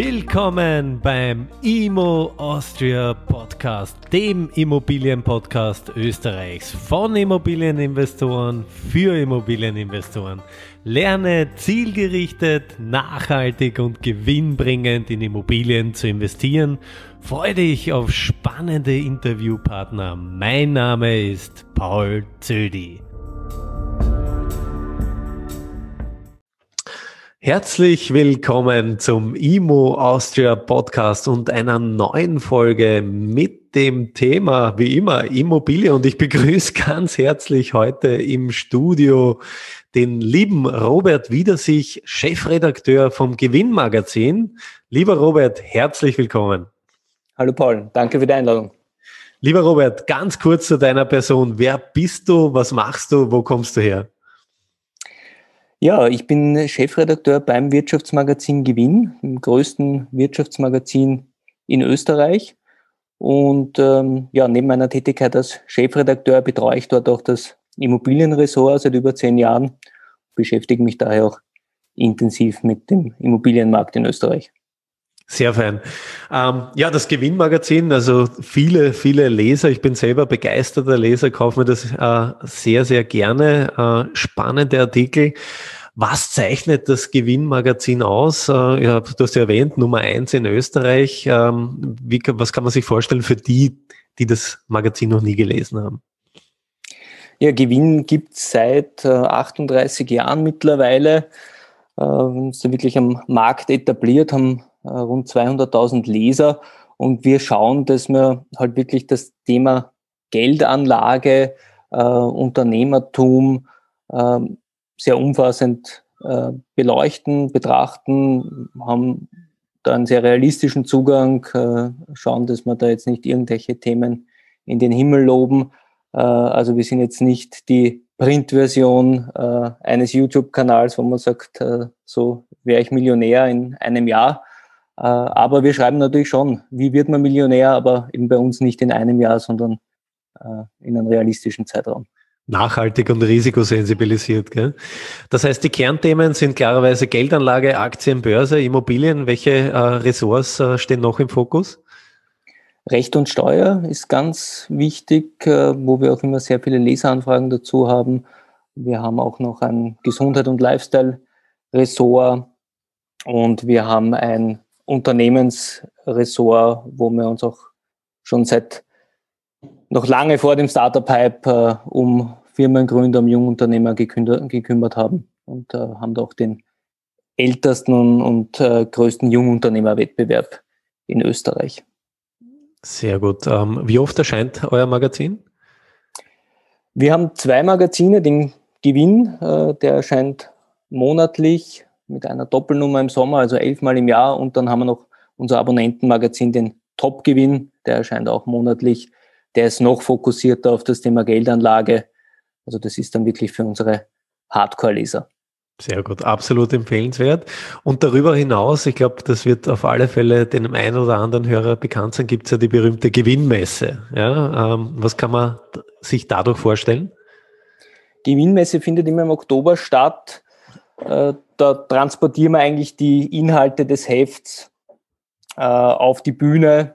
Willkommen beim Immo Austria Podcast, dem Immobilienpodcast Österreichs von Immobilieninvestoren für Immobilieninvestoren. Lerne zielgerichtet, nachhaltig und gewinnbringend in Immobilien zu investieren. Freue dich auf spannende Interviewpartner. Mein Name ist Paul Zödi. Herzlich willkommen zum IMO Austria Podcast und einer neuen Folge mit dem Thema, wie immer, Immobilie. Und ich begrüße ganz herzlich heute im Studio den lieben Robert Wiedersich, Chefredakteur vom Gewinnmagazin. Lieber Robert, herzlich willkommen. Hallo Paul, danke für die Einladung. Lieber Robert, ganz kurz zu deiner Person. Wer bist du? Was machst du? Wo kommst du her? Ja, ich bin Chefredakteur beim Wirtschaftsmagazin Gewinn, dem größten Wirtschaftsmagazin in Österreich. Und ähm, ja, neben meiner Tätigkeit als Chefredakteur betreue ich dort auch das Immobilienressort seit über zehn Jahren, beschäftige mich daher auch intensiv mit dem Immobilienmarkt in Österreich. Sehr fein. Ähm, ja, das Gewinnmagazin, also viele, viele Leser, ich bin selber begeisterter Leser, kaufe mir das äh, sehr, sehr gerne. Äh, spannende Artikel. Was zeichnet das Gewinnmagazin aus? Äh, du hast ja erwähnt, Nummer eins in Österreich. Ähm, wie, was kann man sich vorstellen für die, die das Magazin noch nie gelesen haben? Ja, Gewinn gibt es seit 38 äh, Jahren mittlerweile. Äh, ist wirklich am Markt etabliert, haben rund 200.000 Leser und wir schauen, dass wir halt wirklich das Thema Geldanlage, äh, Unternehmertum äh, sehr umfassend äh, beleuchten, betrachten, haben da einen sehr realistischen Zugang, äh, schauen, dass wir da jetzt nicht irgendwelche Themen in den Himmel loben. Äh, also wir sind jetzt nicht die Printversion eines YouTube-Kanals, wo man sagt, so wäre ich Millionär in einem Jahr, äh, aber wir schreiben natürlich schon, wie wird man Millionär, aber eben bei uns nicht in einem Jahr, sondern äh, in einem realistischen Zeitraum. Nachhaltig und risikosensibilisiert. Gell? Das heißt, die Kernthemen sind klarerweise Geldanlage, Aktien, Börse, Immobilien. Welche äh, Ressorts äh, stehen noch im Fokus? Recht und Steuer ist ganz wichtig, äh, wo wir auch immer sehr viele Leseranfragen dazu haben. Wir haben auch noch ein Gesundheit- und Lifestyle-Ressort und wir haben ein Unternehmensressort, wo wir uns auch schon seit noch lange vor dem Startup-Hype äh, um Firmengründer, um Jungunternehmer gekümmert haben und äh, haben da auch den ältesten und, und äh, größten Jungunternehmerwettbewerb in Österreich. Sehr gut. Ähm, wie oft erscheint euer Magazin? Wir haben zwei Magazine, den Gewinn, äh, der erscheint monatlich mit einer Doppelnummer im Sommer, also elfmal im Jahr. Und dann haben wir noch unser Abonnentenmagazin, den Top-Gewinn, der erscheint auch monatlich. Der ist noch fokussierter auf das Thema Geldanlage. Also das ist dann wirklich für unsere Hardcore-Leser. Sehr gut, absolut empfehlenswert. Und darüber hinaus, ich glaube, das wird auf alle Fälle dem einen oder anderen Hörer bekannt sein, gibt es ja die berühmte Gewinnmesse. Ja, ähm, was kann man sich dadurch vorstellen? Gewinnmesse findet immer im Oktober statt. Äh, da transportieren wir eigentlich die Inhalte des Hefts äh, auf die Bühne,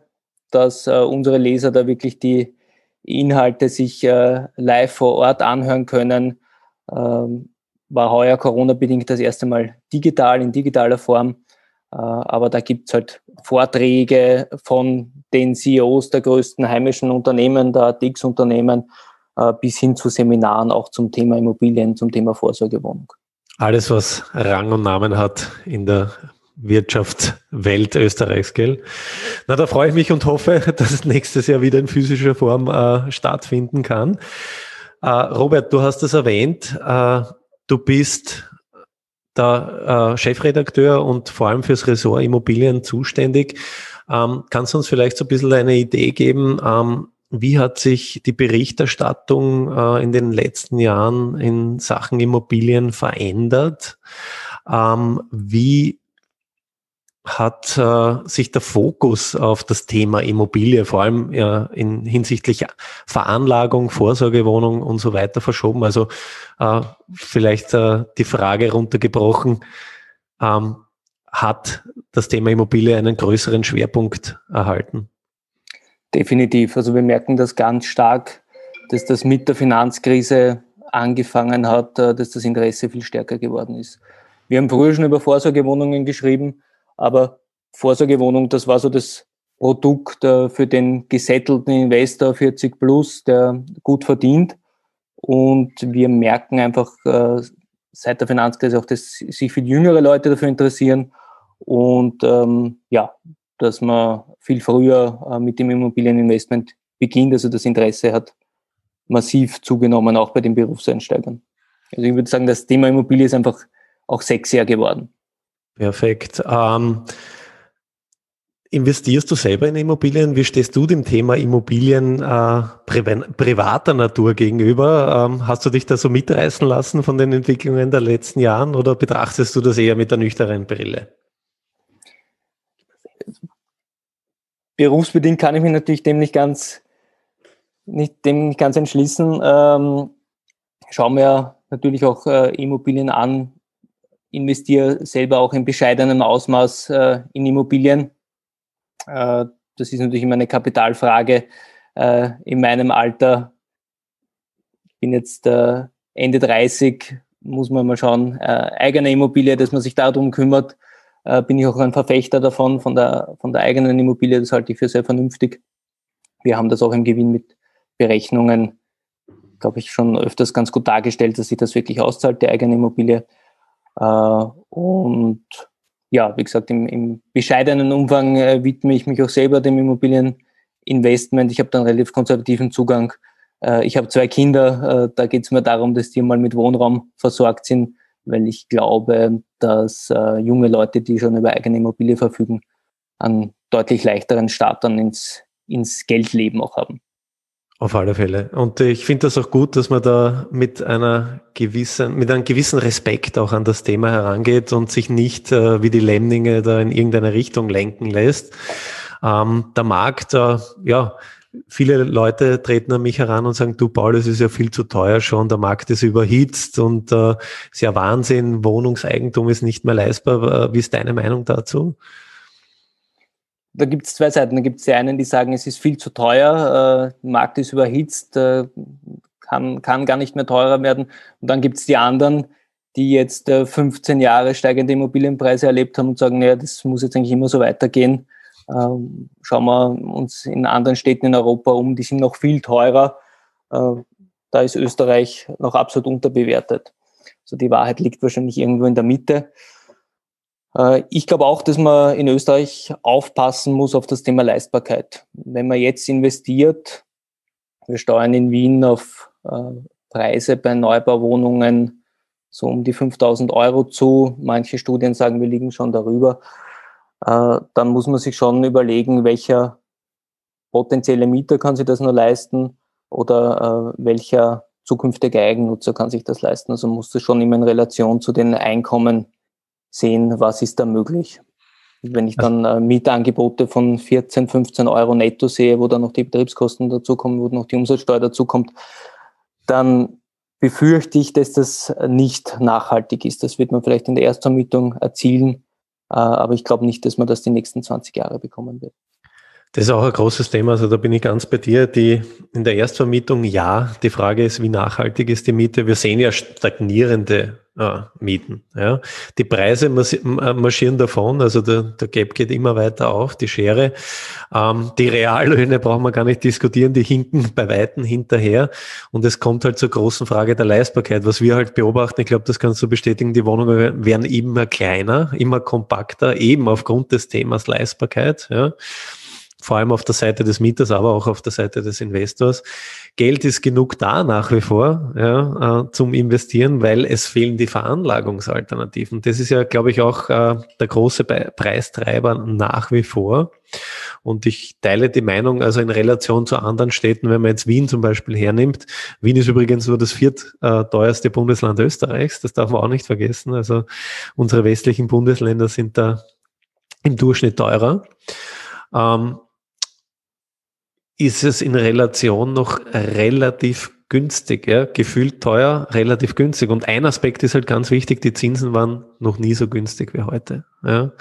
dass äh, unsere Leser da wirklich die Inhalte sich äh, live vor Ort anhören können. Ähm, war heuer Corona-bedingt das erste Mal digital, in digitaler Form. Äh, aber da gibt's halt Vorträge von den CEOs der größten heimischen Unternehmen, der ATX-Unternehmen, äh, bis hin zu Seminaren auch zum Thema Immobilien, zum Thema Vorsorgewohnung. Alles, was Rang und Namen hat in der Wirtschaftswelt Österreichs, gell? Na, da freue ich mich und hoffe, dass es nächstes Jahr wieder in physischer Form äh, stattfinden kann. Äh, Robert, du hast es erwähnt, äh, du bist der äh, Chefredakteur und vor allem fürs Ressort Immobilien zuständig. Ähm, kannst du uns vielleicht so ein bisschen eine Idee geben, ähm, wie hat sich die Berichterstattung äh, in den letzten Jahren in Sachen Immobilien verändert? Ähm, wie hat äh, sich der Fokus auf das Thema Immobilie, vor allem ja, in hinsichtlich Veranlagung, Vorsorgewohnung und so weiter verschoben? Also äh, vielleicht äh, die Frage runtergebrochen, ähm, hat das Thema Immobilie einen größeren Schwerpunkt erhalten? Definitiv. Also wir merken das ganz stark, dass das mit der Finanzkrise angefangen hat, äh, dass das Interesse viel stärker geworden ist. Wir haben früher schon über Vorsorgewohnungen geschrieben, aber Vorsorgewohnung, das war so das Produkt äh, für den gesettelten Investor 40 plus, der gut verdient. Und wir merken einfach äh, seit der Finanzkrise auch, dass sich viele jüngere Leute dafür interessieren und ähm, ja, dass man viel früher äh, mit dem Immobilieninvestment beginnt. Also das Interesse hat massiv zugenommen, auch bei den Berufseinsteigern. Also ich würde sagen, das Thema Immobilie ist einfach auch sexier geworden. Perfekt. Ähm, investierst du selber in Immobilien? Wie stehst du dem Thema Immobilien äh, privater Natur gegenüber? Ähm, hast du dich da so mitreißen lassen von den Entwicklungen der letzten Jahren oder betrachtest du das eher mit der nüchternen Brille? Berufsbedingt kann ich mich natürlich dem nicht ganz, nicht, dem nicht ganz entschließen. Ähm, schaue mir natürlich auch äh, Immobilien an, investiere selber auch in bescheidenem Ausmaß äh, in Immobilien. Äh, das ist natürlich immer eine Kapitalfrage. Äh, in meinem Alter, ich bin jetzt äh, Ende 30, muss man mal schauen, äh, eigene Immobilie, dass man sich darum kümmert äh, bin ich auch ein Verfechter davon, von der, von der eigenen Immobilie. Das halte ich für sehr vernünftig. Wir haben das auch im Gewinn mit Berechnungen, glaube ich, schon öfters ganz gut dargestellt, dass sich das wirklich auszahlt, die eigene Immobilie. Äh, und ja, wie gesagt, im, im bescheidenen Umfang äh, widme ich mich auch selber dem Immobilieninvestment. Ich habe da einen relativ konservativen Zugang. Ich habe zwei Kinder, da geht es mir darum, dass die mal mit Wohnraum versorgt sind weil ich glaube, dass äh, junge Leute, die schon über eigene Immobilie verfügen, einen deutlich leichteren Start dann ins, ins Geldleben auch haben. Auf alle Fälle. Und ich finde das auch gut, dass man da mit einer gewissen, mit einem gewissen Respekt auch an das Thema herangeht und sich nicht äh, wie die Lemminge da in irgendeine Richtung lenken lässt. Ähm, der Markt, äh, ja, viele Leute treten an mich heran und sagen, du Paul, es ist ja viel zu teuer schon, der Markt ist überhitzt und äh, ist ja Wahnsinn, Wohnungseigentum ist nicht mehr leistbar. Wie ist deine Meinung dazu? Da gibt es zwei Seiten. Da gibt es die einen, die sagen, es ist viel zu teuer, äh, der Markt ist überhitzt, äh, kann, kann gar nicht mehr teurer werden. Und dann gibt es die anderen, die jetzt äh, 15 Jahre steigende Immobilienpreise erlebt haben und sagen, naja, das muss jetzt eigentlich immer so weitergehen schauen wir uns in anderen Städten in Europa um, die sind noch viel teurer. Äh, da ist Österreich noch absolut unterbewertet. Also die Wahrheit liegt wahrscheinlich irgendwo in der Mitte. Äh, ich glaube auch, dass man in Österreich aufpassen muss auf das Thema Leistbarkeit. Wenn man jetzt investiert, wir steuern in Wien auf äh, Preise bei Neubauwohnungen so um die 5000 Euro zu. Manche Studien sagen, wir liegen schon darüber äh, dann muss man sich schon überlegen, welcher potenzielle Mieter kann sich das nur leisten oder äh, welcher zukünftige Eigennutzer kann sich das leisten. Also muss das schon immer in Relation zu den Einkommen sehen, was ist da möglich. Wenn ich dann äh, Mietangebote von 14, 15 Euro netto sehe, wo dann noch die Betriebskosten dazukommen, wo noch die Umsatzsteuer dazukommt, dann befürchte ich, dass das nicht nachhaltig ist. Das wird man vielleicht in der Erstvermietung erzielen, aber ich glaube nicht, dass man das die nächsten 20 Jahre bekommen wird. Das ist auch ein großes Thema, also da bin ich ganz bei dir. Die in der Erstvermietung ja. Die Frage ist, wie nachhaltig ist die Miete? Wir sehen ja stagnierende äh, Mieten. Ja. Die Preise äh, marschieren davon, also der, der Gap geht immer weiter auf, die Schere. Ähm, die Reallöhne brauchen wir gar nicht diskutieren, die hinken bei Weitem hinterher. Und es kommt halt zur großen Frage der Leistbarkeit. Was wir halt beobachten, ich glaube, das kannst du bestätigen, die Wohnungen werden immer kleiner, immer kompakter, eben aufgrund des Themas Leistbarkeit. Ja vor allem auf der Seite des Mieters, aber auch auf der Seite des Investors. Geld ist genug da nach wie vor ja, äh, zum Investieren, weil es fehlen die Veranlagungsalternativen. Das ist ja, glaube ich, auch äh, der große Be Preistreiber nach wie vor. Und ich teile die Meinung, also in Relation zu anderen Städten, wenn man jetzt Wien zum Beispiel hernimmt. Wien ist übrigens nur das viertteuerste Bundesland Österreichs, das darf man auch nicht vergessen. Also unsere westlichen Bundesländer sind da im Durchschnitt teurer. Ähm, ist es in Relation noch relativ günstig, ja, gefühlt teuer, relativ günstig. Und ein Aspekt ist halt ganz wichtig, die Zinsen waren noch nie so günstig wie heute. Ja.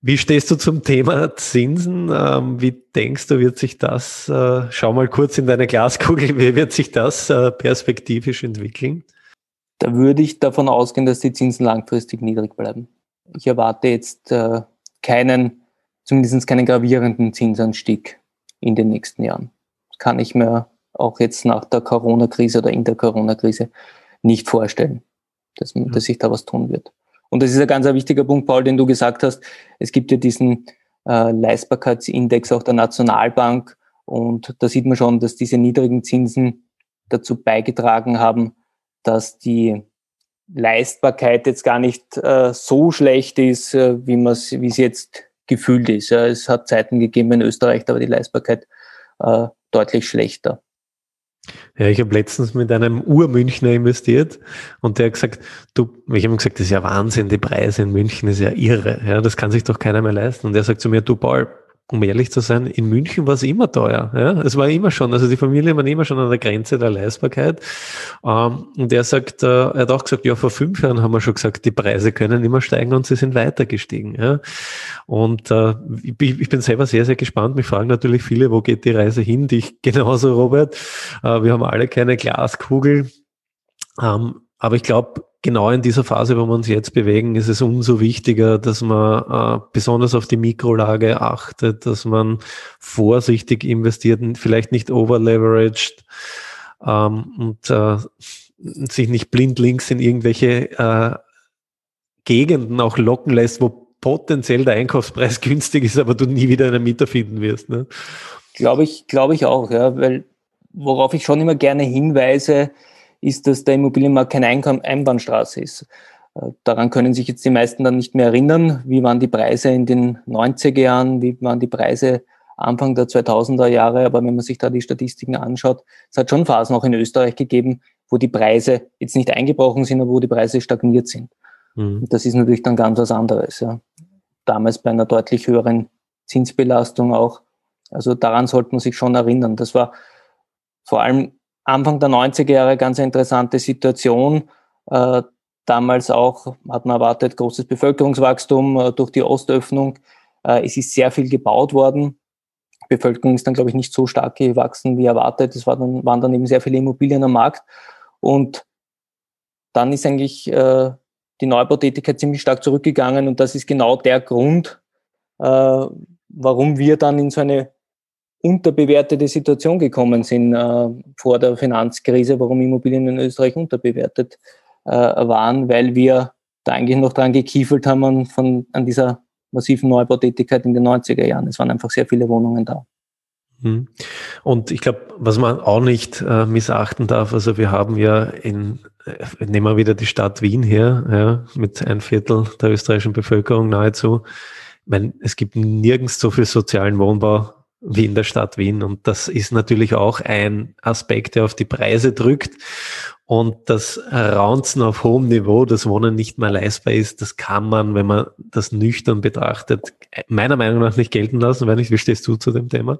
Wie stehst du zum Thema Zinsen? Ähm, wie denkst du, wird sich das, äh, schau mal kurz in deine Glaskugel, wie wird sich das äh, perspektivisch entwickeln? Da würde ich davon ausgehen, dass die Zinsen langfristig niedrig bleiben. Ich erwarte jetzt äh, keinen, zumindest keinen gravierenden Zinsanstieg in den nächsten Jahren. Das kann ich mir auch jetzt nach der Corona-Krise oder in der Corona-Krise nicht vorstellen, dass, dass sich da was tun wird. Und das ist ein ganz wichtiger Punkt, Paul, den du gesagt hast. Es gibt ja diesen äh, Leistbarkeitsindex auch der Nationalbank. Und da sieht man schon, dass diese niedrigen Zinsen dazu beigetragen haben, dass die Leistbarkeit jetzt gar nicht äh, so schlecht ist, äh, wie man wie es jetzt gefühlt ist. Ja, es hat Zeiten gegeben in Österreich, da war die Leistbarkeit äh, deutlich schlechter. Ja, ich habe letztens mit einem Ur-Münchner investiert und der hat gesagt, du, ich habe gesagt, das ist ja Wahnsinn, die Preise in München ist ja irre, ja, das kann sich doch keiner mehr leisten. Und er sagt zu mir, du Paul, um ehrlich zu sein, in München war es immer teuer. Ja? Es war immer schon, also die Familie war immer schon an der Grenze der Leistbarkeit. Ähm, und er sagt, äh, er hat auch gesagt, ja, vor fünf Jahren haben wir schon gesagt, die Preise können immer steigen und sie sind weiter gestiegen. Ja? Und äh, ich, ich bin selber sehr, sehr gespannt. Mich fragen natürlich viele, wo geht die Reise hin? Dich genauso, Robert. Äh, wir haben alle keine Glaskugel. Ähm, aber ich glaube, genau in dieser Phase, wo wir uns jetzt bewegen, ist es umso wichtiger, dass man äh, besonders auf die Mikrolage achtet, dass man vorsichtig investiert, vielleicht nicht overleveraged ähm, und äh, sich nicht blind links in irgendwelche äh, Gegenden auch locken lässt, wo potenziell der Einkaufspreis günstig ist, aber du nie wieder einen Mieter finden wirst. Ne? Glaube ich, glaube ich auch, ja, weil worauf ich schon immer gerne hinweise, ist, dass der Immobilienmarkt keine Einbahnstraße ist. Äh, daran können sich jetzt die meisten dann nicht mehr erinnern. Wie waren die Preise in den 90er Jahren? Wie waren die Preise Anfang der 2000er Jahre? Aber wenn man sich da die Statistiken anschaut, es hat schon Phasen auch in Österreich gegeben, wo die Preise jetzt nicht eingebrochen sind, aber wo die Preise stagniert sind. Mhm. Das ist natürlich dann ganz was anderes. Ja. Damals bei einer deutlich höheren Zinsbelastung auch. Also daran sollte man sich schon erinnern. Das war vor allem Anfang der 90er Jahre ganz interessante Situation. Äh, damals auch hat man erwartet großes Bevölkerungswachstum äh, durch die Ostöffnung. Äh, es ist sehr viel gebaut worden. Die Bevölkerung ist dann, glaube ich, nicht so stark gewachsen wie erwartet. Es war dann, waren dann eben sehr viele Immobilien am Markt. Und dann ist eigentlich die Neubautätigkeit ziemlich stark zurückgegangen. Und das ist genau der Grund, warum wir dann in so eine unterbewertete Situation gekommen sind äh, vor der Finanzkrise, warum Immobilien in Österreich unterbewertet äh, waren, weil wir da eigentlich noch dran gekiefelt haben an, von, an dieser massiven Neubautätigkeit in den 90er Jahren. Es waren einfach sehr viele Wohnungen da. Hm. Und ich glaube, was man auch nicht äh, missachten darf, also wir haben ja in, äh, nehmen wir wieder die Stadt Wien her, ja, mit ein Viertel der österreichischen Bevölkerung nahezu. Ich meine, es gibt nirgends so viel sozialen Wohnbau wie in der Stadt Wien. Und das ist natürlich auch ein Aspekt, der auf die Preise drückt. Und das Raunzen auf hohem Niveau, das Wohnen nicht mehr leistbar ist, das kann man, wenn man das nüchtern betrachtet, meiner Meinung nach nicht gelten lassen. Wenn nicht, wie stehst du zu dem Thema?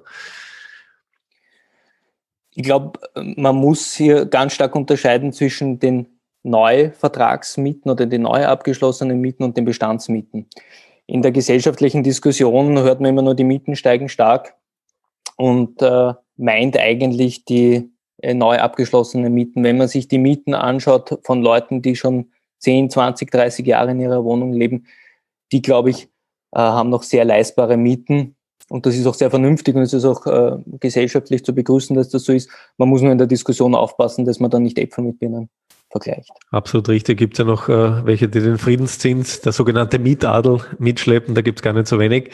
Ich glaube, man muss hier ganz stark unterscheiden zwischen den Neuvertragsmieten oder den neu abgeschlossenen Mieten und den Bestandsmieten. In der gesellschaftlichen Diskussion hört man immer nur, die Mieten steigen stark und äh, meint eigentlich die äh, neu abgeschlossenen Mieten. Wenn man sich die Mieten anschaut von Leuten, die schon 10, 20, 30 Jahre in ihrer Wohnung leben, die, glaube ich, äh, haben noch sehr leistbare Mieten. Und das ist auch sehr vernünftig und es ist auch äh, gesellschaftlich zu begrüßen, dass das so ist. Man muss nur in der Diskussion aufpassen, dass man dann nicht Äpfel mit Birnen vergleicht. Absolut richtig. Gibt es ja noch äh, welche, die den Friedenszins, der sogenannte Mietadel, mitschleppen. Da gibt es gar nicht so wenig.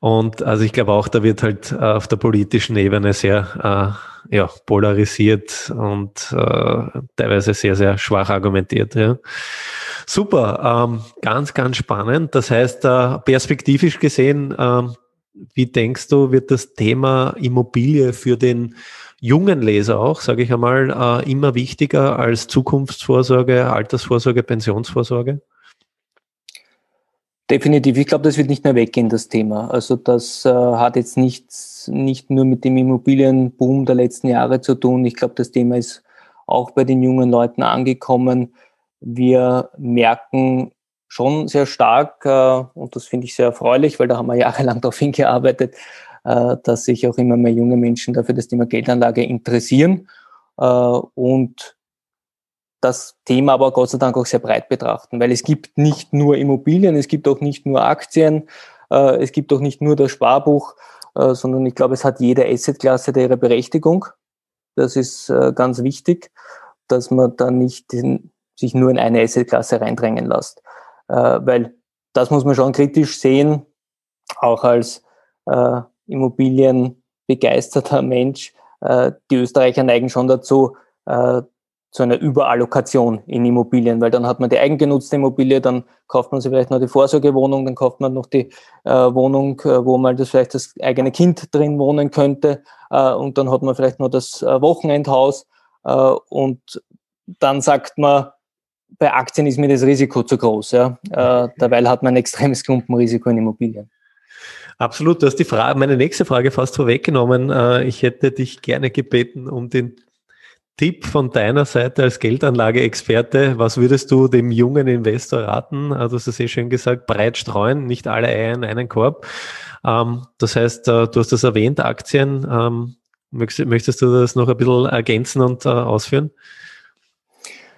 Und also ich glaube auch, da wird halt äh, auf der politischen Ebene sehr äh, ja, polarisiert und äh, teilweise sehr, sehr schwach argumentiert. Ja. Super, ähm, ganz, ganz spannend. Das heißt, äh, perspektivisch gesehen, äh, wie denkst du, wird das Thema Immobilie für den jungen Leser auch, sage ich einmal, äh, immer wichtiger als Zukunftsvorsorge, Altersvorsorge, Pensionsvorsorge? Definitiv. Ich glaube, das wird nicht mehr weggehen, das Thema. Also das äh, hat jetzt nichts, nicht nur mit dem Immobilienboom der letzten Jahre zu tun. Ich glaube, das Thema ist auch bei den jungen Leuten angekommen. Wir merken schon sehr stark äh, und das finde ich sehr erfreulich, weil da haben wir jahrelang darauf hingearbeitet, äh, dass sich auch immer mehr junge Menschen dafür das Thema Geldanlage interessieren äh, und das Thema aber Gott sei Dank auch sehr breit betrachten, weil es gibt nicht nur Immobilien, es gibt auch nicht nur Aktien, äh, es gibt auch nicht nur das Sparbuch, äh, sondern ich glaube, es hat jede Assetklasse ihre Berechtigung. Das ist äh, ganz wichtig, dass man da nicht den, sich nur in eine Assetklasse reindrängen lässt. Äh, weil das muss man schon kritisch sehen, auch als äh, Immobilienbegeisterter Mensch. Äh, die Österreicher neigen schon dazu, zu einer Überallokation in Immobilien, weil dann hat man die eigengenutzte Immobilie, dann kauft man sich vielleicht noch die Vorsorgewohnung, dann kauft man noch die äh, Wohnung, äh, wo mal das vielleicht das eigene Kind drin wohnen könnte äh, und dann hat man vielleicht noch das äh, Wochenendhaus äh, und dann sagt man, bei Aktien ist mir das Risiko zu groß. Ja? Äh, dabei hat man ein extremes Klumpenrisiko in Immobilien. Absolut, du hast die Frage, meine nächste Frage fast vorweggenommen. Ich hätte dich gerne gebeten, um den Tipp von deiner Seite als Geldanlage-Experte. Was würdest du dem jungen Investor raten? Also, du hast es eh schön gesagt, breit streuen, nicht alle Eier in einen Korb. Ähm, das heißt, äh, du hast das erwähnt, Aktien. Ähm, möchtest, du das noch ein bisschen ergänzen und ausführen?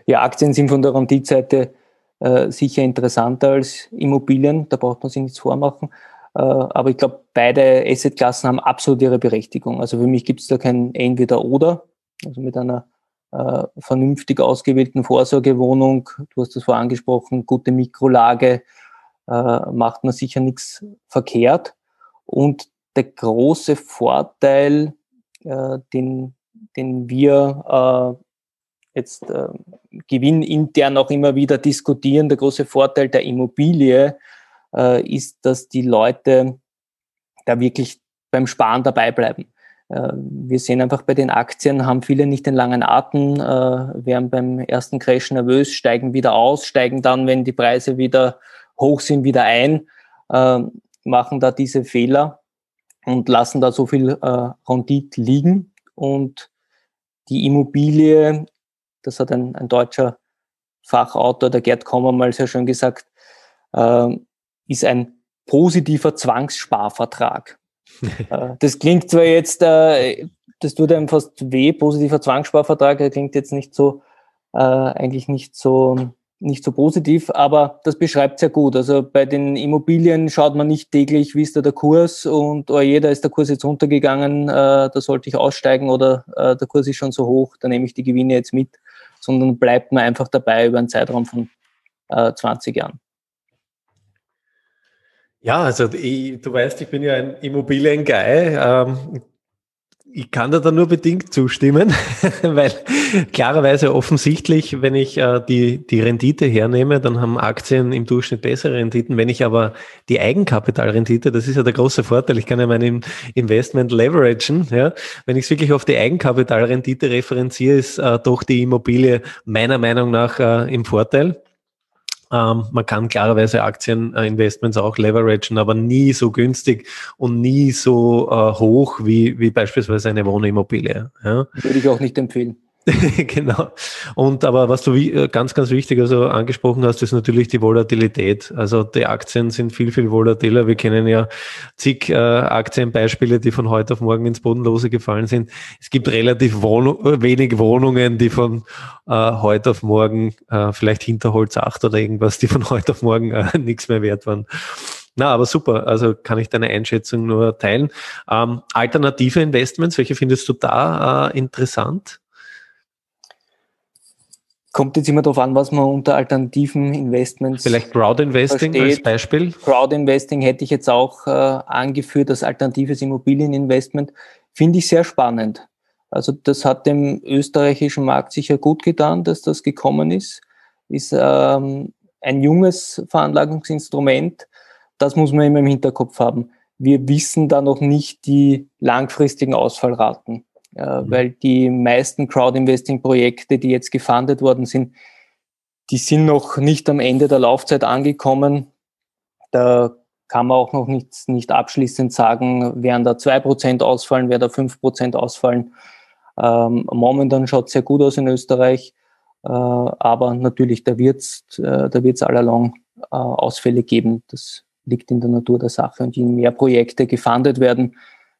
Ja, Aktien sind von der Renditseite äh, sicher interessanter als Immobilien, da braucht man sich nichts vormachen. Äh, aber ich glaube, beide Assetklassen haben absolut ihre Berechtigung. Also für mich gibt es da kein Entweder-Oder. Also mit einer äh, vernünftig ausgewählten Vorsorgewohnung, du hast das vorher angesprochen, gute Mikrolage, äh, macht man sicher nichts verkehrt. Und der große Vorteil, äh, den, den wir äh, jetzt äh, gewinnintern auch immer wieder diskutieren. Der große Vorteil der Immobilie äh, ist, dass die Leute da wirklich beim Sparen dabei bleiben. Äh, wir sehen einfach bei den Aktien, haben viele nicht den langen Atem, äh, werden beim ersten Crash nervös, steigen wieder aus, steigen dann, wenn die Preise wieder hoch sind, wieder ein, äh, machen da diese Fehler und lassen da so viel äh, Rendite liegen. Und die Immobilie das hat ein, ein deutscher Fachautor, der Gerd Kommer, mal sehr schön gesagt, äh, ist ein positiver Zwangssparvertrag. Äh, das klingt zwar jetzt, äh, das tut einem fast weh, positiver Zwangssparvertrag, der klingt jetzt nicht so, äh, eigentlich nicht so nicht so positiv, aber das beschreibt sehr gut. Also bei den Immobilien schaut man nicht täglich, wie ist da der Kurs und oh je, da ist der Kurs jetzt runtergegangen, da sollte ich aussteigen oder der Kurs ist schon so hoch, da nehme ich die Gewinne jetzt mit, sondern bleibt man einfach dabei über einen Zeitraum von äh, 20 Jahren. Ja, also ich, du weißt, ich bin ja ein Immobilien-Guy. Ähm, ich kann da nur bedingt zustimmen, weil klarerweise offensichtlich, wenn ich äh, die, die Rendite hernehme, dann haben Aktien im Durchschnitt bessere Renditen. Wenn ich aber die Eigenkapitalrendite, das ist ja der große Vorteil, ich kann ja mein Investment leveragen, ja. Wenn ich es wirklich auf die Eigenkapitalrendite referenziere, ist äh, doch die Immobilie meiner Meinung nach äh, im Vorteil. Ähm, man kann klarerweise Aktieninvestments auch leveragen, aber nie so günstig und nie so äh, hoch wie, wie beispielsweise eine Wohnimmobilie. Ja. Würde ich auch nicht empfehlen. genau. Und aber was du äh, ganz, ganz wichtig also angesprochen hast, ist natürlich die Volatilität. Also die Aktien sind viel, viel volatiler. Wir kennen ja zig äh, Aktienbeispiele, die von heute auf morgen ins Bodenlose gefallen sind. Es gibt relativ Wohnung, wenig Wohnungen, die von äh, heute auf morgen, äh, vielleicht Hinterholz 8 oder irgendwas, die von heute auf morgen äh, nichts mehr wert waren. Na, aber super. Also kann ich deine Einschätzung nur teilen. Ähm, alternative Investments, welche findest du da äh, interessant? Kommt jetzt immer darauf an, was man unter alternativen Investments. Vielleicht Crowd-Investing als Beispiel? Crowd-Investing hätte ich jetzt auch äh, angeführt als alternatives Immobilieninvestment. Finde ich sehr spannend. Also das hat dem österreichischen Markt sicher gut getan, dass das gekommen ist. Ist ähm, ein junges Veranlagungsinstrument. Das muss man immer im Hinterkopf haben. Wir wissen da noch nicht die langfristigen Ausfallraten äh, mhm. weil die meisten Crowd-Investing-Projekte, die jetzt gefundet worden sind, die sind noch nicht am Ende der Laufzeit angekommen. Da kann man auch noch nicht, nicht abschließend sagen, werden da zwei Prozent ausfallen, werden da fünf Prozent ausfallen. Ähm, momentan schaut es sehr gut aus in Österreich, äh, aber natürlich, da wird es äh, da wird's allalong äh, Ausfälle geben. Das liegt in der Natur der Sache. Und je mehr Projekte gefundet werden,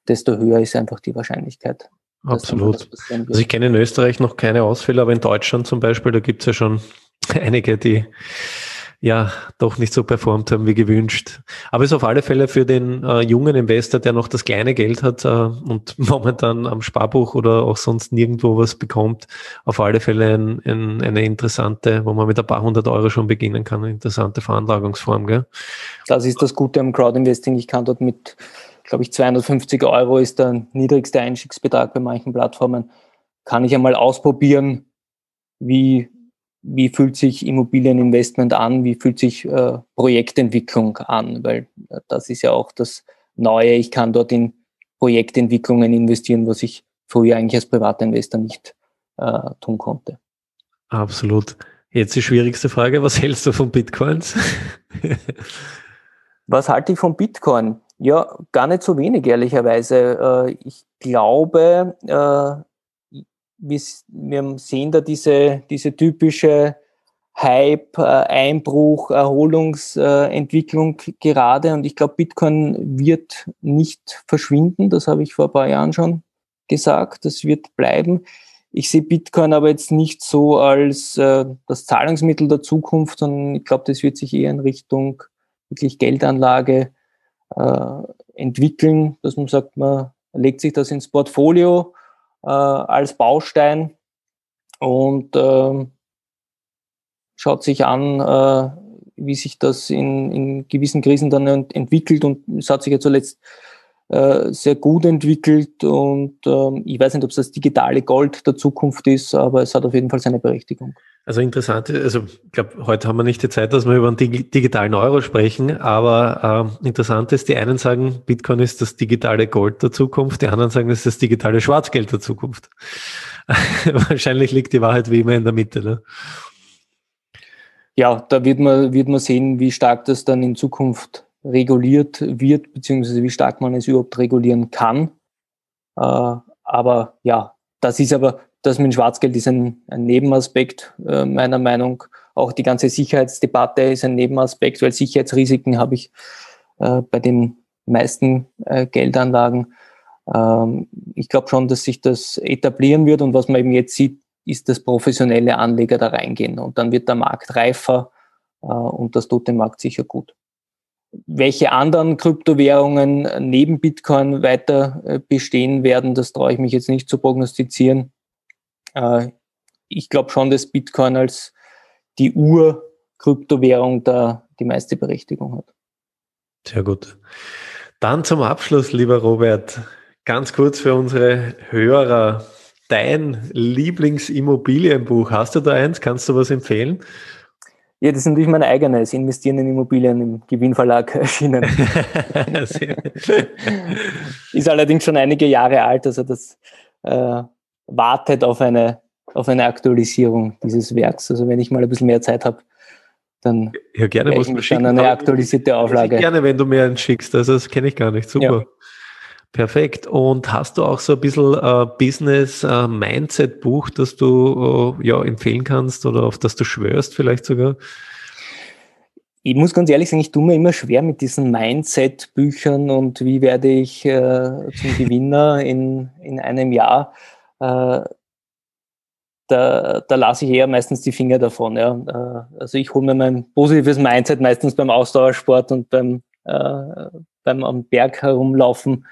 desto höher ist einfach die Wahrscheinlichkeit. Absolut. Also ich kenne in Österreich noch keine Ausfälle, aber in Deutschland zum Beispiel, da gibt es ja schon einige, die ja doch nicht so performt haben wie gewünscht. Aber es ist auf alle Fälle für den äh, jungen Investor, der noch das kleine Geld hat äh, und momentan am Sparbuch oder auch sonst nirgendwo was bekommt, auf alle Fälle ein, ein, eine interessante, wo man mit ein paar hundert Euro schon beginnen kann, eine interessante Veranlagungsform. Gell? Das ist das Gute am Crowdinvesting. Ich kann dort mit, glaube ich, 250 Euro ist der niedrigste Einstiegsbetrag bei manchen Plattformen. Kann ich einmal ausprobieren, wie wie fühlt sich Immobilieninvestment an, wie fühlt sich äh, Projektentwicklung an, weil äh, das ist ja auch das Neue. Ich kann dort in Projektentwicklungen investieren, was ich früher eigentlich als Privatinvestor nicht äh, tun konnte. Absolut. Jetzt die schwierigste Frage, was hältst du von Bitcoins? was halte ich von Bitcoin? Ja, gar nicht so wenig, ehrlicherweise. Äh, ich glaube, äh, wir sehen da diese, diese typische Hype, äh, Einbruch, Erholungsentwicklung gerade. Und ich glaube, Bitcoin wird nicht verschwinden. Das habe ich vor ein paar Jahren schon gesagt. Das wird bleiben. Ich sehe Bitcoin aber jetzt nicht so als das Zahlungsmittel der Zukunft, sondern ich glaube, das wird sich eher in Richtung wirklich Geldanlage äh, entwickeln, dass man sagt, man legt sich das ins Portfolio äh, als Baustein und äh, schaut sich an, äh, wie sich das in, in gewissen Krisen dann entwickelt und es hat sich ja zuletzt äh, sehr gut entwickelt und ähm, ich weiß nicht, ob es das digitale Gold der Zukunft ist, aber es hat auf jeden Fall seine Berechtigung. Also interessant, also ich glaube, heute haben wir nicht die Zeit, dass wir über einen digitalen Euro sprechen, aber äh, interessant ist, die einen sagen, Bitcoin ist das digitale Gold der Zukunft, die anderen sagen, es ist das digitale Schwarzgeld der Zukunft. Wahrscheinlich liegt die Wahrheit wie immer in der Mitte. Ne? Ja, da wird man, wird man sehen, wie stark das dann in Zukunft reguliert wird, beziehungsweise wie stark man es überhaupt regulieren kann. Äh, aber ja, das ist aber das mit Schwarzgeld ist ein, ein Nebenaspekt äh, meiner Meinung. Auch die ganze Sicherheitsdebatte ist ein Nebenaspekt, weil Sicherheitsrisiken habe ich äh, bei den meisten äh, Geldanlagen. Ähm, ich glaube schon, dass sich das etablieren wird und was man eben jetzt sieht, ist, dass professionelle Anleger da reingehen und dann wird der Markt reifer äh, und das tut dem Markt sicher gut. Welche anderen Kryptowährungen neben Bitcoin weiter äh, bestehen werden, das traue ich mich jetzt nicht zu prognostizieren. Äh, ich glaube schon, dass Bitcoin als die Ur-Kryptowährung da die meiste Berechtigung hat. Sehr gut. Dann zum Abschluss, lieber Robert, ganz kurz für unsere Hörer. Dein Lieblingsimmobilienbuch, hast du da eins? Kannst du was empfehlen? Ja, das ist natürlich mein eigenes, Investieren in Immobilien im Gewinnverlag erschienen. ist allerdings schon einige Jahre alt, also das äh, wartet auf eine, auf eine Aktualisierung dieses Werks. Also wenn ich mal ein bisschen mehr Zeit habe, dann ja, gerne muss man schicken, eine aktualisierte Auflage. Gerne, wenn du mir einen schickst. Also das kenne ich gar nicht. Super. Ja. Perfekt. Und hast du auch so ein bisschen äh, Business äh, Mindset Buch, das du äh, ja empfehlen kannst oder auf das du schwörst vielleicht sogar? Ich muss ganz ehrlich sagen, ich tue mir immer schwer mit diesen Mindset-Büchern und wie werde ich äh, zum Gewinner in, in einem Jahr. Äh, da, da lasse ich eher meistens die Finger davon. Ja. Äh, also ich hole mir mein positives Mindset meistens beim Ausdauersport und beim, äh, beim am Berg herumlaufen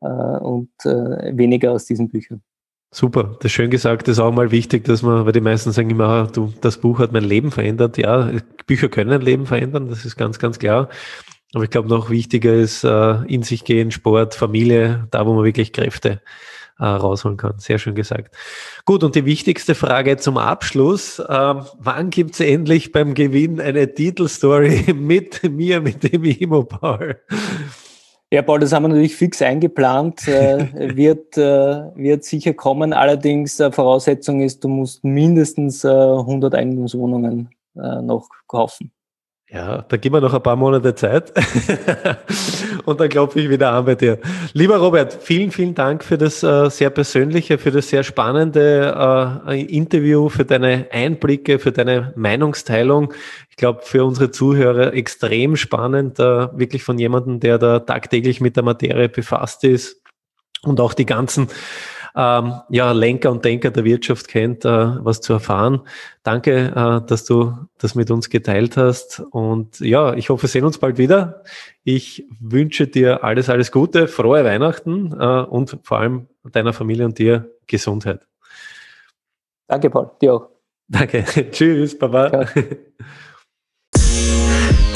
und weniger aus diesen Büchern. Super, das ist schön gesagt. Das ist auch mal wichtig, dass man, weil die meisten sagen immer, ah, du, das Buch hat mein Leben verändert. Ja, Bücher können ein Leben verändern, das ist ganz, ganz klar. Aber ich glaube, noch wichtiger ist äh, in sich gehen, Sport, Familie, da wo man wirklich Kräfte äh, rausholen kann. Sehr schön gesagt. Gut, und die wichtigste Frage zum Abschluss. Ähm, wann gibt's endlich beim Gewinn eine Titelstory mit mir, mit dem Imo-Paul? Ja, Paul, das haben wir natürlich fix eingeplant. Äh, wird, äh, wird sicher kommen. Allerdings äh, Voraussetzung ist, du musst mindestens 100 und dann klopfe ich wieder an bei dir. Lieber Robert, vielen, vielen Dank für das äh, sehr persönliche, für das sehr spannende äh, Interview, für deine Einblicke, für deine Meinungsteilung. Ich glaube, für unsere Zuhörer extrem spannend, äh, wirklich von jemandem, der da tagtäglich mit der Materie befasst ist und auch die ganzen ähm, ja, Lenker und Denker der Wirtschaft kennt, äh, was zu erfahren. Danke, äh, dass du das mit uns geteilt hast. Und ja, ich hoffe, wir sehen uns bald wieder. Ich wünsche dir alles, alles Gute, frohe Weihnachten äh, und vor allem deiner Familie und dir Gesundheit. Danke, Paul. Dir auch. Danke. Tschüss, Baba. Ciao.